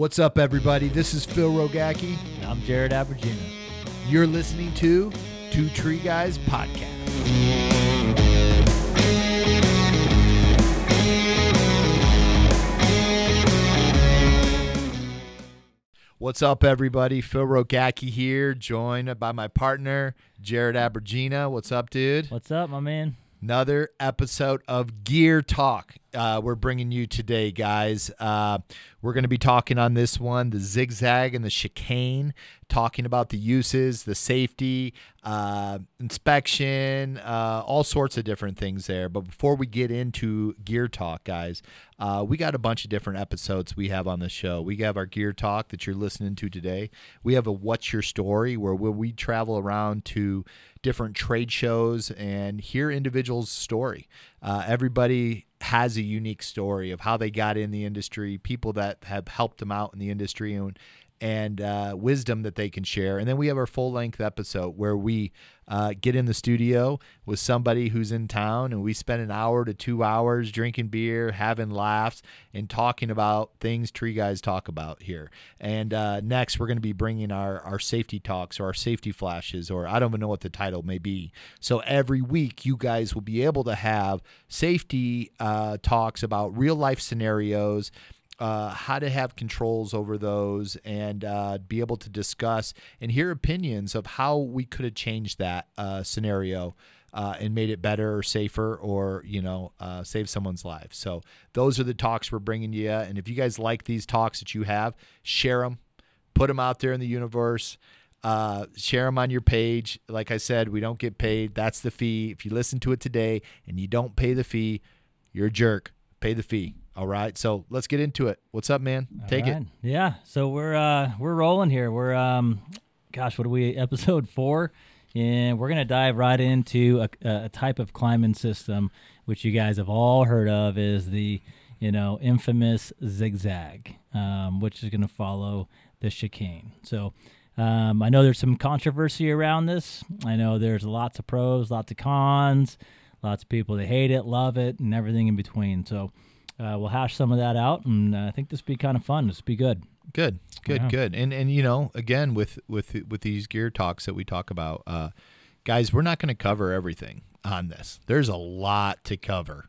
What's up, everybody? This is Phil Rogacki. And I'm Jared Abergina. You're listening to Two Tree Guys Podcast. What's up, everybody? Phil Rogacki here, joined by my partner, Jared Abergina. What's up, dude? What's up, my man? Another episode of Gear Talk. Uh, we're bringing you today, guys. Uh, we're going to be talking on this one the zigzag and the chicane, talking about the uses, the safety, uh, inspection, uh, all sorts of different things there. But before we get into Gear Talk, guys, uh, we got a bunch of different episodes we have on the show. We have our Gear Talk that you're listening to today. We have a What's Your Story where we travel around to different trade shows and hear individuals' story. Uh, everybody has a unique story of how they got in the industry, people that have helped them out in the industry, and and uh, wisdom that they can share. And then we have our full length episode where we uh, get in the studio with somebody who's in town and we spend an hour to two hours drinking beer, having laughs, and talking about things Tree Guys talk about here. And uh, next, we're going to be bringing our, our safety talks or our safety flashes, or I don't even know what the title may be. So every week, you guys will be able to have safety uh, talks about real life scenarios uh, how to have controls over those and uh, be able to discuss and hear opinions of how we could have changed that uh, scenario uh, and made it better or safer or you know uh, save someone's life. So those are the talks we're bringing you. And if you guys like these talks that you have, share them, put them out there in the universe. Uh, share them on your page. Like I said, we don't get paid. That's the fee. If you listen to it today and you don't pay the fee, you're a jerk. Pay the fee. All right, so let's get into it. What's up, man? Take right. it. Yeah, so we're uh we're rolling here. We're um, gosh, what are we? Episode four, and we're gonna dive right into a, a type of climbing system which you guys have all heard of is the you know infamous zigzag, um, which is gonna follow the chicane. So. Um, I know there's some controversy around this. I know there's lots of pros, lots of cons, lots of people that hate it, love it, and everything in between. So, uh, we'll hash some of that out, and uh, I think this will be kind of fun. This will be good. Good, good, Yeah. good. And and you know, again with with with these gear talks that we talk about, uh, guys, we're not going to cover everything on this. There's a lot to cover.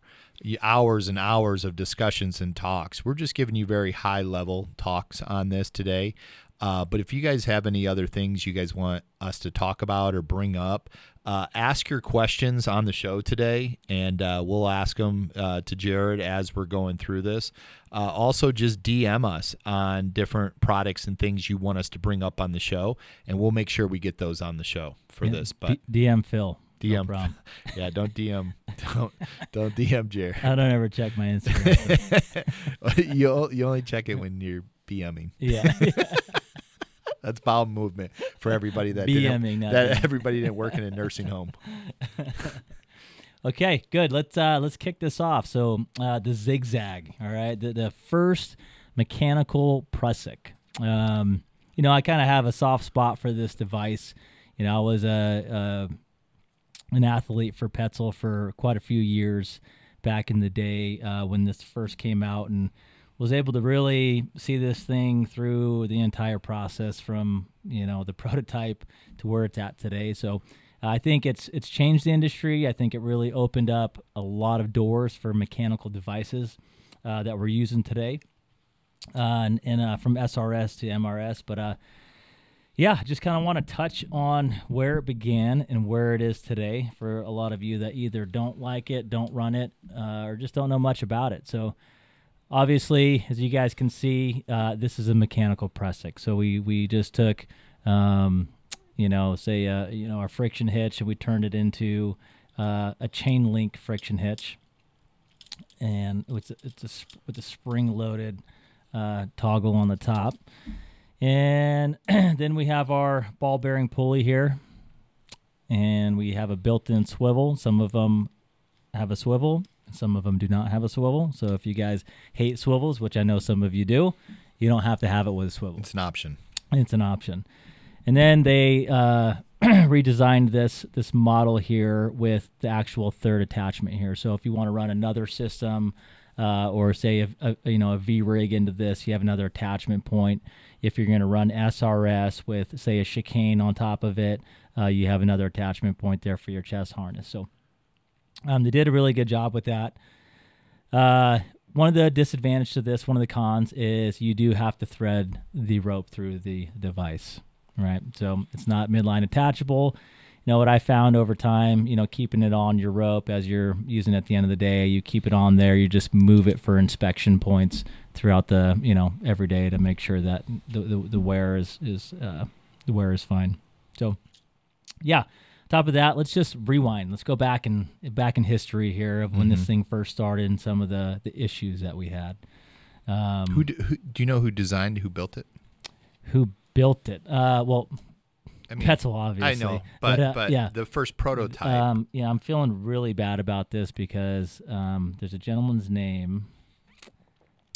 Hours and hours of discussions and talks. We're just giving you very high level talks on this today. Uh, but if you guys have any other things you guys want us to talk about or bring up, uh, ask your questions on the show today, and uh, we'll ask them uh, to Jared as we're going through this. Uh, also, just DM us on different products and things you want us to bring up on the show, and we'll make sure we get those on the show for Yeah, this. But D- DM Phil. DM, problem. yeah, don't DM, don't don't DM Jared. I don't ever check my Instagram. you you only check it when you're BMing. yeah. That's bowel movement for everybody that didn't, BMing, that everybody didn't work in a nursing home. Okay, good. Let's uh let's kick this off. So uh the zigzag, all right, the the first mechanical Prusik. Um, you know, I kind of have a soft spot for this device. You know, I was a, a an athlete for Petzl for quite a few years back in the day uh, when this first came out, and was able to really see this thing through the entire process from you know the prototype to where it's at today. So I think it's it's changed the industry. I think it really opened up a lot of doors for mechanical devices uh, that we're using today, uh, and, and uh, from SRS to MRS. But uh, yeah, just kind of want to touch on where it began and where it is today for a lot of you that either don't like it, don't run it, uh, or just don't know much about it. So obviously, as you guys can see, uh, this is a mechanical Prusik. So we we just took, um, you know, say uh, you know our friction hitch and we turned it into uh, a chain link friction hitch, and it's a, it's a with a spring loaded uh, toggle on the top, and then we have our ball bearing pulley here, and we have a built-in swivel. Some of them have a swivel. Some of them do not have a swivel. So if you guys hate swivels, which I know some of you do, you don't have to have it with a swivel. It's an option. It's an option. And then they uh, redesigned this this model here with the actual third attachment here. So if you want to run another system, uh, or say a, a, you know a V rig into this, you have another attachment point. If you're going to run SRS with say a chicane on top of it, uh, you have another attachment point there for your chest harness. So um, they did a really good job with that. Uh, one of the disadvantages to this, one of the cons, is you do have to thread the rope through the device, right? So it's not midline attachable. You know what I found over time, you know, keeping it on your rope as you're using it at the end of the day, you keep it on there, you just move it for inspection points throughout the, you know, every day to make sure that the the, the wear is is uh, the wear is fine. So, yeah, top of that, let's just rewind. Let's go back and back in history here of when mm-hmm. this thing first started and some of the the issues that we had. Um, who, do, who, do you know who designed who built it? Who built it? Uh, well, I mean, Petzl, obviously. I know, but but, uh, but yeah. the first prototype. Um, yeah, I'm feeling really bad about this because um, there's a gentleman's name.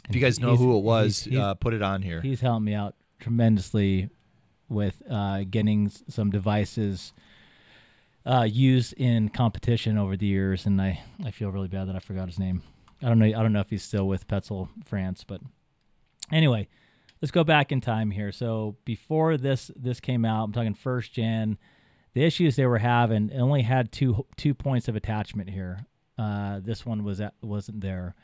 If you guys know who it was, he's, he's, uh, put it on here. He's helped me out tremendously with uh, getting some devices uh, used in competition over the years, and I, I feel really bad that I forgot his name. I don't know. I don't know if he's still with Petzl France, but anyway, let's go back in time here. So before this this came out, I'm talking first gen. The issues they were having it only had two two points of attachment here. Uh, this one was at, wasn't there,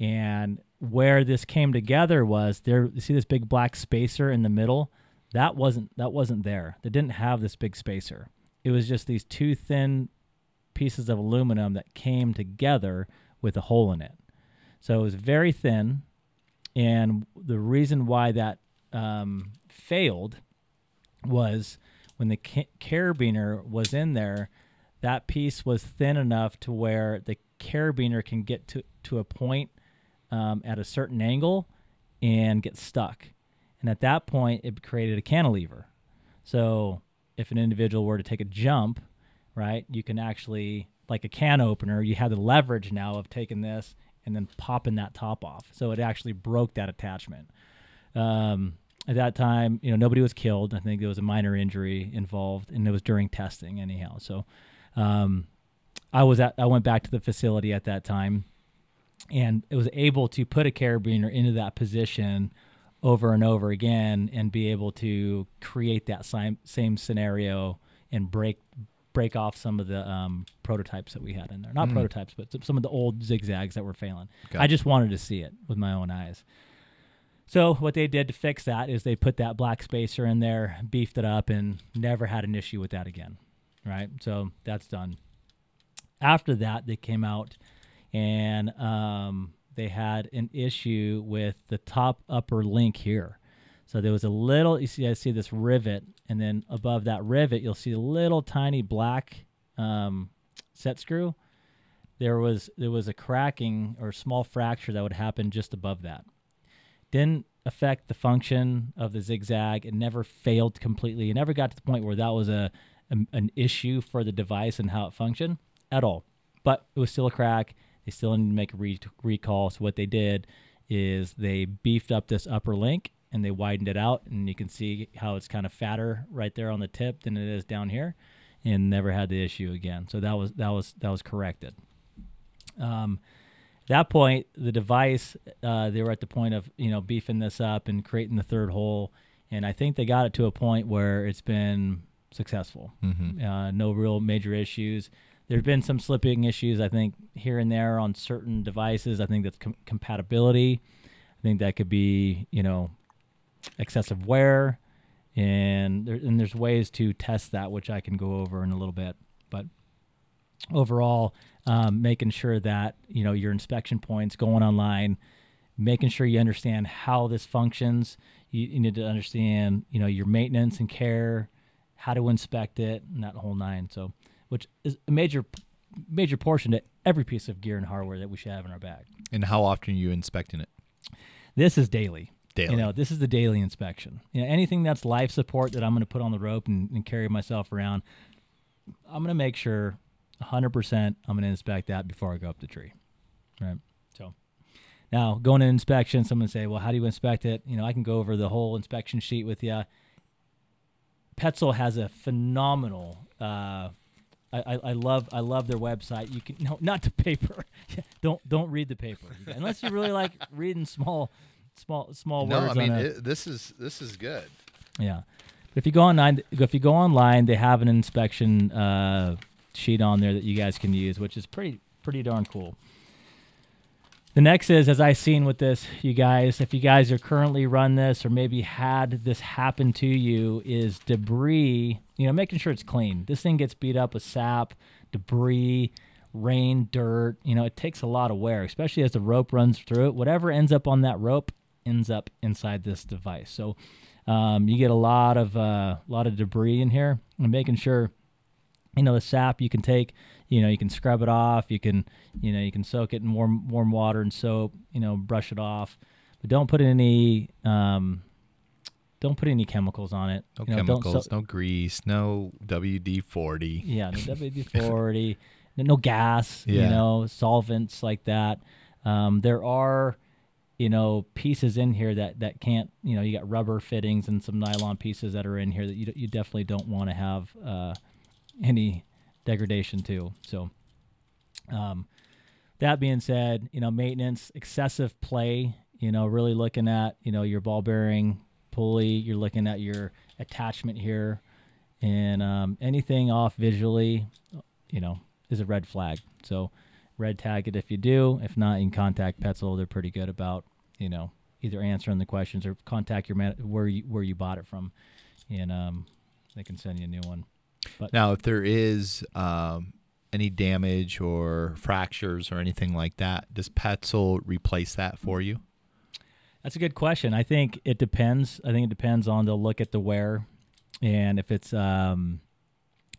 and where this came together was there. You see this big black spacer in the middle. That wasn't that wasn't there. They didn't have this big spacer. It was just these two thin pieces of aluminum that came together with a hole in it. So it was very thin. And the reason why that um, failed was when the ca- carabiner was in there, that piece was thin enough to where the carabiner can get to, to a point um, at a certain angle and get stuck. And at that point, it created a cantilever. So if an individual were to take a jump, right, you can actually, like a can opener, you have the leverage now of taking this and then popping that top off. So it actually broke that attachment. Um, at that time, you know, nobody was killed. I think there was a minor injury involved, and it was during testing, anyhow. So, um, I was at, I went back to the facility at that time, and it was able to put a carabiner into that position over and over again and be able to create that same same scenario and break break off some of the um, prototypes that we had in there. Not mm. prototypes, but some of the old zigzags that were failing. I just wanted to see it with my own eyes. So what they did to fix that is they put that black spacer in there, beefed it up, and never had an issue with that again. Right. So that's done. After that, they came out and um, they had an issue with the top upper link here. So there was a little, you see, I see this rivet, and then above that rivet, you'll see a little tiny black um, set screw. There was there was a cracking or small fracture that would happen just above that. Didn't affect the function of the zigzag. It never failed completely. It never got to the point where that was a, a an issue for the device and how it functioned at all. But it was still a crack. They still need to make a re- recall. So what they did is they beefed up this upper link and they widened it out, and you can see how it's kind of fatter right there on the tip than it is down here, and never had the issue again. So that was that was that was corrected. Um, that point, the device uh, they were at the point of you know beefing this up and creating the third hole, and I think they got it to a point where it's been successful. Mm-hmm. Uh, no real major issues there's been some slipping issues, I think, here and there on certain devices. I think that's com- compatibility. I think that could be, you know, excessive wear, and there, and there's ways to test that, which I can go over in a little bit. But overall, um, making sure that you know your inspection points going online, making sure you understand how this functions. You, you need to understand, you know, your maintenance and care, how to inspect it, and that whole nine. So which is a major major portion to every piece of gear and hardware that we should have in our bag. And how often are you inspecting it? This is daily. Daily. You know, this is the daily inspection. You know, anything that's life support that I'm going to put on the rope and, and carry myself around, I'm going to make sure 100% I'm going to inspect that before I go up the tree. Right. So now going to inspection, someone say, well, how do you inspect it? You know, I can go over the whole inspection sheet with you. Petzl has a phenomenal uh, I, I, love I love their website. You can no not the paper. don't don't read the paper unless you really like reading small small small no, words. I mean a, it, this is this is good. yeah. But if you go online, if you go online, they have an inspection uh, sheet on there that you guys can use, which is pretty pretty darn cool. The next is, as I seen with this, you guys, if you guys are currently run this or maybe had this happen to you, is debris. You know, making sure it's clean. This thing gets beat up with sap, debris, rain, dirt. You know, it takes a lot of wear, especially as the rope runs through it. Whatever ends up on that rope ends up inside this device. So um, you get a lot of uh, a lot of debris in here, and making sure you know the sap you can take you know you can scrub it off you can you know you can soak it in warm warm water and soap you know brush it off but don't put any um don't put any chemicals on it No you know, don't chemicals, so- no grease, no WD forty. yeah no WD-40 no, no gas Yeah. you know solvents like that um there are you know pieces in here that that can't you know you got rubber fittings and some nylon pieces that are in here that you, you definitely don't want to have uh any degradation to. So, um, that being said, you know, maintenance, excessive play, you know, really looking at, you know, your ball bearing pulley, you're looking at your attachment here, and um, anything off visually, you know, is a red flag. So, red tag it if you do. If not, you can contact Petzl. They're pretty good about, you know, either answering the questions or contact your man where you where you bought it from, and um, they can send you a new one. But Now, if there is um, any damage or fractures or anything like that, does Petzl replace that for you? That's a good question. I think it depends. I think it depends on the look at the wear, and if it's um,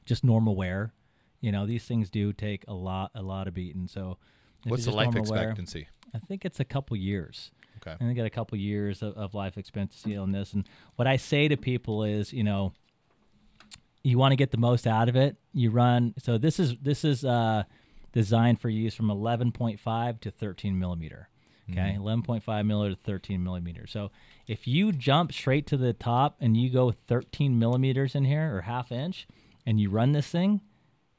just normal wear. You know, these things do take a lot, a lot of beating. So, What's the life normal wear, expectancy? I think it's a couple years. Okay. I think I got a couple years of, of life expectancy on this. And what I say to people is, you know, you want to get the most out of it. You run. So this is this is uh, designed for use from 11.5 to 13 millimeter. Okay, mm-hmm. 11.5 millimeter to 13 millimeter. So if you jump straight to the top and you go 13 millimeters in here or half inch, and you run this thing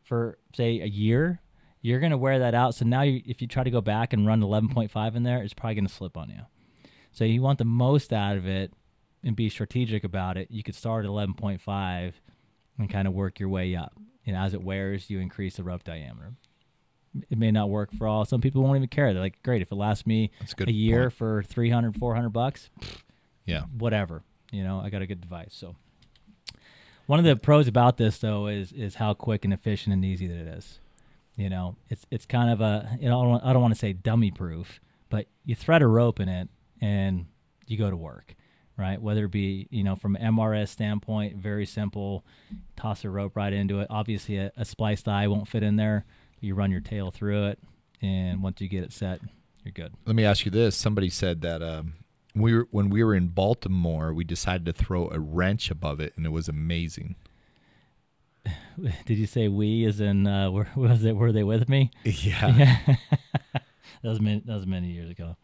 for say a year, you're gonna wear that out. So now, you, if you try to go back and run 11.5 in there, it's probably gonna slip on you. So you want the most out of it and be strategic about it. You could start at 11.5 and kind of work your way up. And as it wears, you increase the rope diameter. It may not work for all. Some people won't even care. They're like, great, if it lasts me a a year point. for 300, 400 bucks, Yeah. whatever. You know, I got a good device. So one of the pros about this though is is how quick and efficient and easy that it is. You know, it's it's kind of a you know I don't, I don't want to say dummy proof, but you thread a rope in it and you go to work, right? Whether it be you know from MRS standpoint, very simple, toss a rope right into it. Obviously, a, a spliced eye won't fit in there. You run your tail through it, and once you get it set, you're good. Let me ask you this: Somebody said that um, we were, when we were in Baltimore, we decided to throw a wrench above it, and it was amazing. Did you say we? As in, uh, were, was it? Were they with me? Yeah. Yeah. that was many, that was many years ago.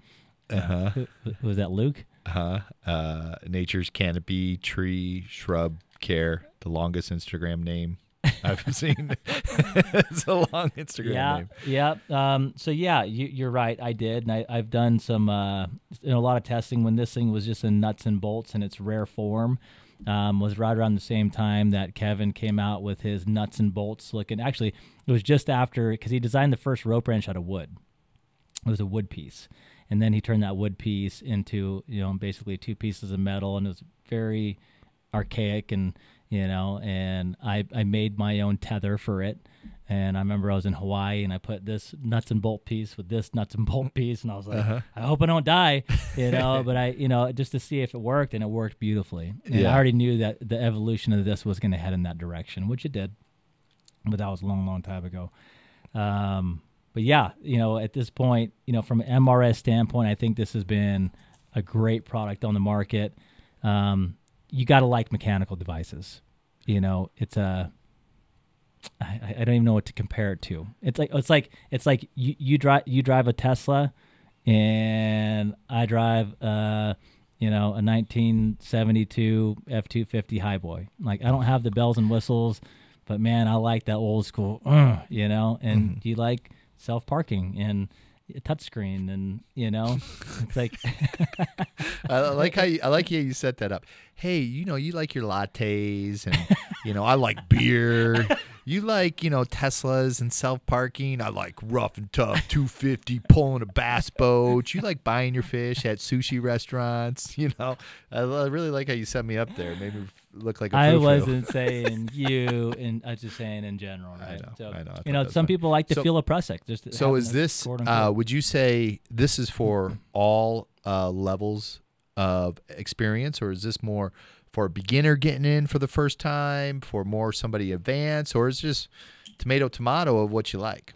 Uh huh. Who- who- Was that Luke? Uh-huh. Uh Nature's canopy, tree, shrub, care. The longest Instagram name I've seen. it's a long Instagram yeah, name. yeah. Um, so yeah, you, you're right. I did, and I, I've done some, uh, you know, a lot of testing when this thing was just in nuts and bolts in its rare form. Um, was right around the same time that Kevin came out with his nuts and bolts looking. Actually, it was just after because he designed the first rope wrench out of wood. It was a wood piece, and then he turned that wood piece into you know basically two pieces of metal, and it was very archaic and you know and I, I made my own tether for it. And i remember i was in hawaii and i put this nuts and bolt piece with this nuts and bolt piece. And i was like Uh-huh. i hope i don't die you know but i you know just to see if it worked and it worked beautifully. And Yeah. i already knew that the evolution of this was going to head in that direction which it did. But that was a long long time ago. Um, but yeah you know at this point you know from an mrs standpoint i think this has been a great product on the market. Um, you got to like mechanical devices. You know, it's a I, I don't even know what to compare it to. It's like it's like it's like you, you drive you drive a Tesla, and I drive uh you know a 1972 F250 Highboy. Like I don't have the bells and whistles, but man, I like that old school, uh, you know. And Mhm. you like self parking and a touchscreen, and you know, it's like I like how you, I like how you set that up. Hey, you know, you like your lattes, and you know, I like beer. You like, you know, Teslas and self parking. I like rough and tough, two fifty pulling a bass boat. You like buying your fish at sushi restaurants. You know, I, really like how you set me up there. Made me look like a I wasn't saying you, and I was just saying in general, I right? know, so, I know. I you know, some funny. people like to So- feel a Prusik. Just So is this? Uh, would you say this is for all uh, levels of experience, or is this more for a beginner getting in for the first time, for more somebody advanced, or is it just tomato tomato of what you like?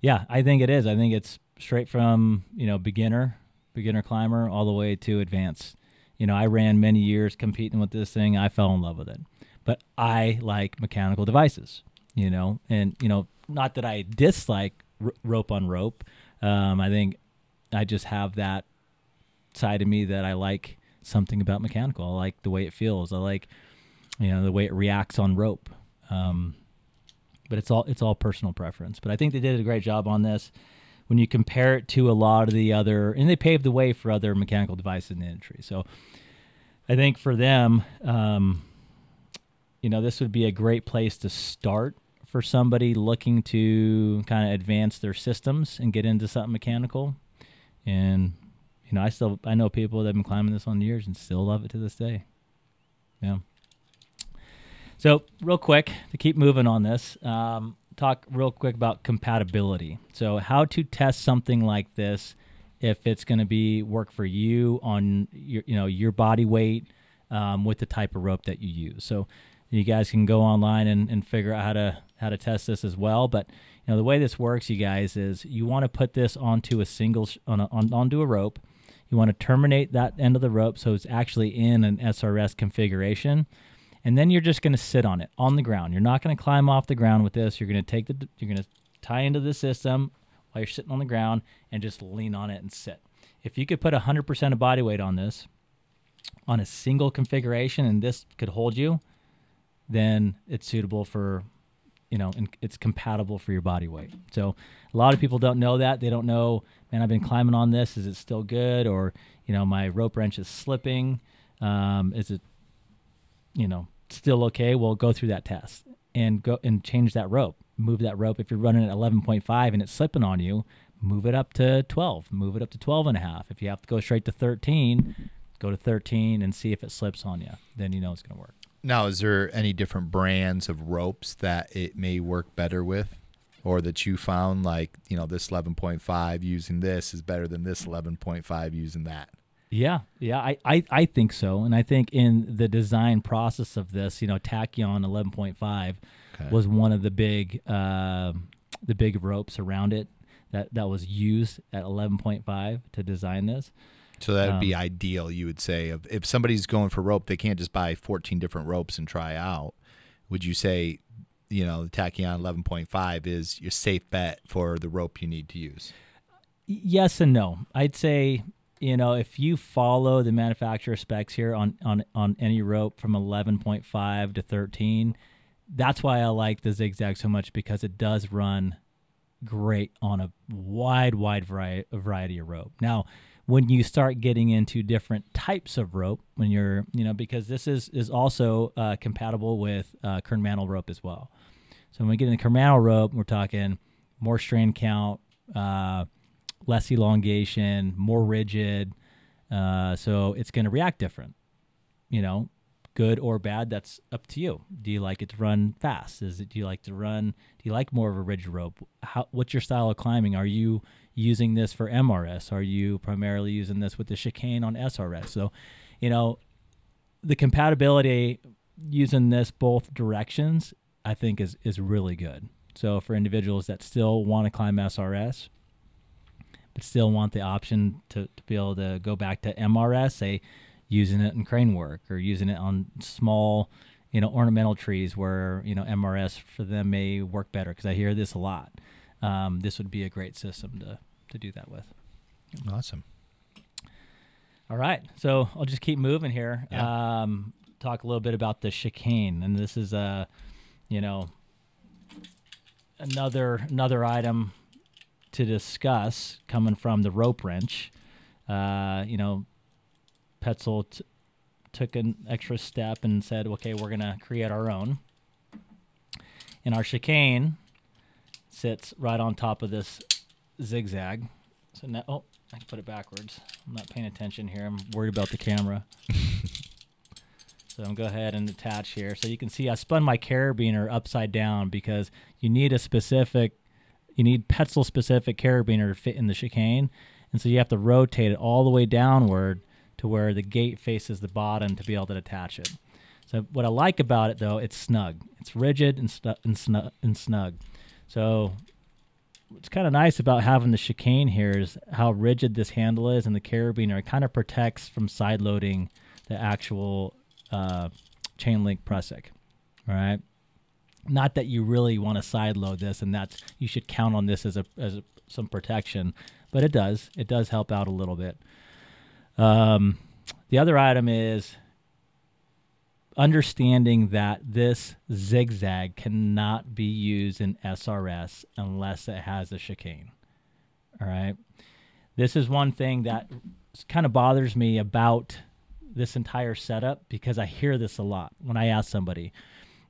Yeah, I think it is. I think it's straight from you know beginner, beginner climber, all the way to advanced. You know, I ran many years competing with this thing. I fell in love with it, but I like mechanical devices. You know, and you know, not that I dislike r- rope on rope. Um, I think I just have that side of me that I like something about mechanical. I like the way it feels. I like, you know, the way it reacts on rope. Um, but it's all it's all personal preference. But I think they did a great job on this. When you compare it to a lot of the other, and they paved the way for other mechanical devices in the industry. So I think for them, um, you know, this would be a great place to start for somebody looking to kind of advance their systems and get into something mechanical. And you know, I still I know people that have been climbing this on years and still love it to this day. Yeah. So, real quick to keep moving on this, um, talk real quick about compatibility. So, how to test something like this if it's going to be work for you on your you know your body weight um, with the type of rope that you use. So, you guys can go online and, and figure out how to how to test this as well. But you know the way this works, you guys, is you want to put this onto a single on, a, on onto a rope. You want to terminate that end of the rope so it's actually in an SRS configuration and then you're just going to sit on it on the ground. You're not going to climb off the ground with this. You're going to take the you're going to tie into the system while you're sitting on the ground and just lean on it and sit. If you could put 100% of body weight on this on a single configuration and this could hold you, then it's suitable for you know, and it's compatible for your body weight. So a lot of people don't know that. They don't know, man, I've been climbing on this. Is it still good? Or, you know, my rope wrench is slipping. Um, is it, you know, still okay? Well, go through that test and go and change that rope. Move that rope. If you're running at 11.5 and it's slipping on you, move it up to 12. Move it up to 12 and a half. If you have to go straight to 13, go to 13 and see if it slips on you. Then you know it's going to work. Now, is there any different brands of ropes that it may work better with? Or that you found like, you know, this 11.5 using this is better than this 11.5 using that? Yeah, yeah, I, I, I think so. And I think in the design process of this, you know, Tachyon 11.5 Okay. was one of the big uh, the big ropes around it that, that was used at 11.5 to design this. So that would be Um, ideal, you would say. If, if somebody's going for rope, they can't just buy 14 different ropes and try out. Would you say, you know, the Tachyon 11.5 is your safe bet for the rope you need to use? Yes and no. I'd say you know if you follow the manufacturer specs here on on on any rope from 11.5 to 13, that's why I like the zigzag so much because it does run great on a wide wide variety variety of rope. Now, when you start getting into different types of rope, when you're you know because this is is also uh, compatible with uh, kernmantle rope as well. So when we get into kernmantle rope, we're talking more strand count. Uh, less elongation, more rigid. Uh, so it's going to react different. You know, good or bad, that's up to you. Do you like it to run fast? Is it? Do you like to run? Do you like more of a rigid rope? How? What's your style of climbing? Are you using this for MRS? Are you primarily using this with the chicane on SRS? So, you know, the compatibility using this both directions, I think, is is really good. So for individuals that still want to climb SRS, still want the option to, to be able to go back to MRS, say using it in crane work or using it on small, you know, ornamental trees where, you know, MRS for them may work better because I hear this a lot. Um, this would be a great system to, to do that with. Awesome. All right. So I'll just keep moving here. Yeah. Um, talk a little bit about the chicane. And this is a, you know, another another item to discuss coming from the rope wrench. Uh, you know, Petzl t- took an extra step and said, "Okay, we're gonna create our own." And our chicane sits right on top of this zigzag. So now, oh, I can put it backwards. I'm not paying attention here. I'm worried about the camera. so I'm going to go ahead and attach here. So you can see I spun my carabiner upside down because you need a specific, you need Petzl specific carabiner to fit in the chicane, and so you have to rotate it all the way downward to where the gate faces the bottom to be able to attach it. So what I like about it though, it's snug. It's rigid and, stu- and, snug, and snug. So what's kind of nice about having the chicane here is how rigid this handle is, and the carabiner it kind of protects from side loading the actual uh, chain link prusik. All right. Not that you really want to side load this, and that's you should count on this as a as a, some protection, but it does it does help out a little bit. Um, the other item is understanding that this zigzag cannot be used in SRS unless it has a chicane. All right. This is one thing that kind of bothers me about this entire setup because I hear this a lot when I ask somebody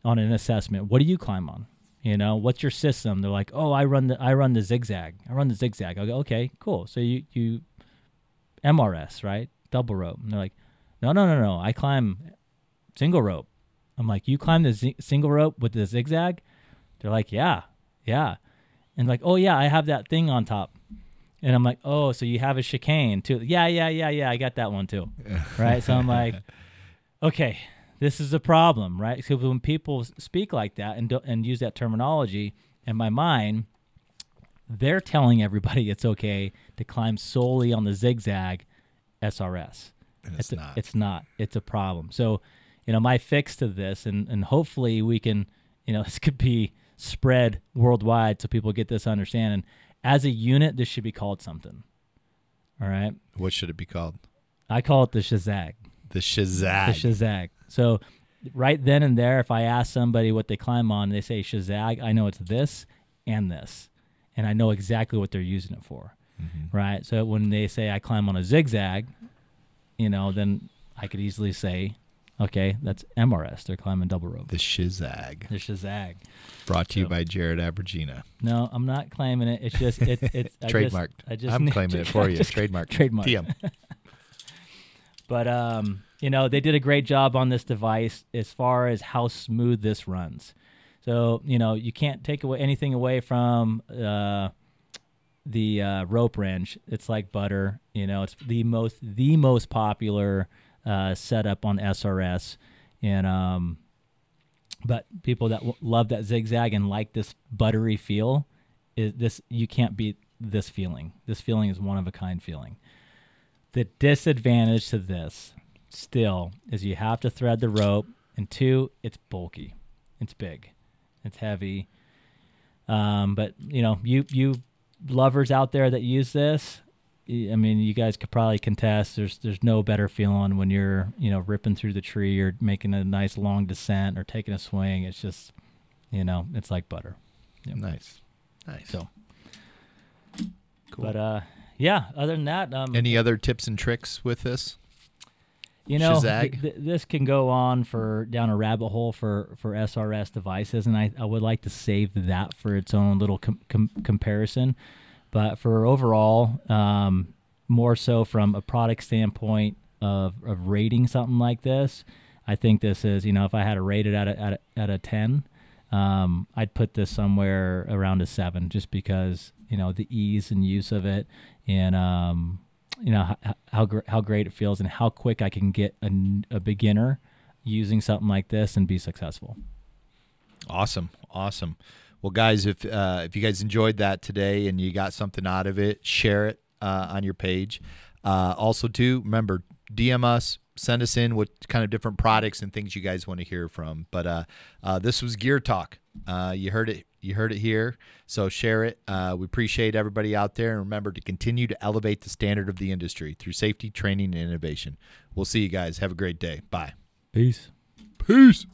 on an assessment, what do you climb on? You know, what's your system? They're like, "Oh, I run the I run the zigzag. I run the zigzag." I go, "Okay, cool. So you you MRS, right? Double rope." And they're like, "No, no, no, no. I climb single rope. I'm like, you climb the z- single rope with the zigzag? They're like, yeah, yeah. And like, oh yeah, I have that thing on top. And I'm like, oh, so you have a chicane too? Yeah, yeah, yeah, yeah. I got that one too. right. So I'm like, okay, this is a problem, right? So when people speak like that and and use that terminology, in my mind, they're telling everybody it's okay to climb solely on the zigzag SRS. And it's, a- not. it's not. It's a problem. So you know, my fix to this, and and hopefully we can, you know, this could be spread worldwide so people get this understanding. As a unit, this should be called something. All right, what should it be called? I call it the Shazag. The The Shazag. Shazag. So right then and there, if I ask somebody what they climb on, they say Shazag, I know it's this and this, and I know exactly what they're using it for. Mm-hmm. Right. So when they say I climb on a zigzag, you know, then I could easily say, okay, that's MRS. They're climbing double rope. the Shazag. The Shazag. Brought to you by Jared Abergina. No, I'm not claiming it. It's just it, it's I just- Trademarked. I just I'm need- claiming it for you. Trademark. trademark. TM. But um, you know, they did a great job on this device as far as how smooth this runs. So you know, you can't take away anything away from uh, the uh, rope wrench. It's like butter. You know, it's the most the most popular uh, setup on SRS, and um, but people that w- love that zigzag and like this buttery feel, is this you can't beat this feeling. This feeling is one of a kind feeling. The disadvantage to this still is you have to thread the rope, and two, it's bulky, it's big, it's heavy. Um, but you know, you you lovers out there that use this, I mean, you guys could probably contest. There's there's no better feeling when you're you know ripping through the tree or making a nice long descent or taking a swing. It's just, you know, it's like butter. Yep. Nice. Nice. So, cool. but uh, yeah. Other than that, um, Any other tips and tricks with this? You know, th- th- this can go on for down a rabbit hole for for SRS devices, and I, I would like to save that for its own little com- com- comparison. But for overall, um, more so from a product standpoint of of rating something like this, I think this is you know if I had to rate it at a, at a, at a ten, um, I'd put this somewhere around a seven, just because you know the ease and use of it, and um, you know how how, great it feels and how quick I can get a, a beginner using something like this and be successful. Awesome, awesome. Well, guys, if uh, if you guys enjoyed that today and you got something out of it, share it uh, on your page. Uh, also, too, remember DM us, send us in what kind of different products and things you guys want to hear from. But uh, uh, this was Gear Talk. Uh, you heard it. You heard it here. So share it. Uh, we appreciate everybody out there, and remember to continue to elevate the standard of the industry through safety, training, and innovation. We'll see you guys. Have a great day. Bye. Peace. Peace.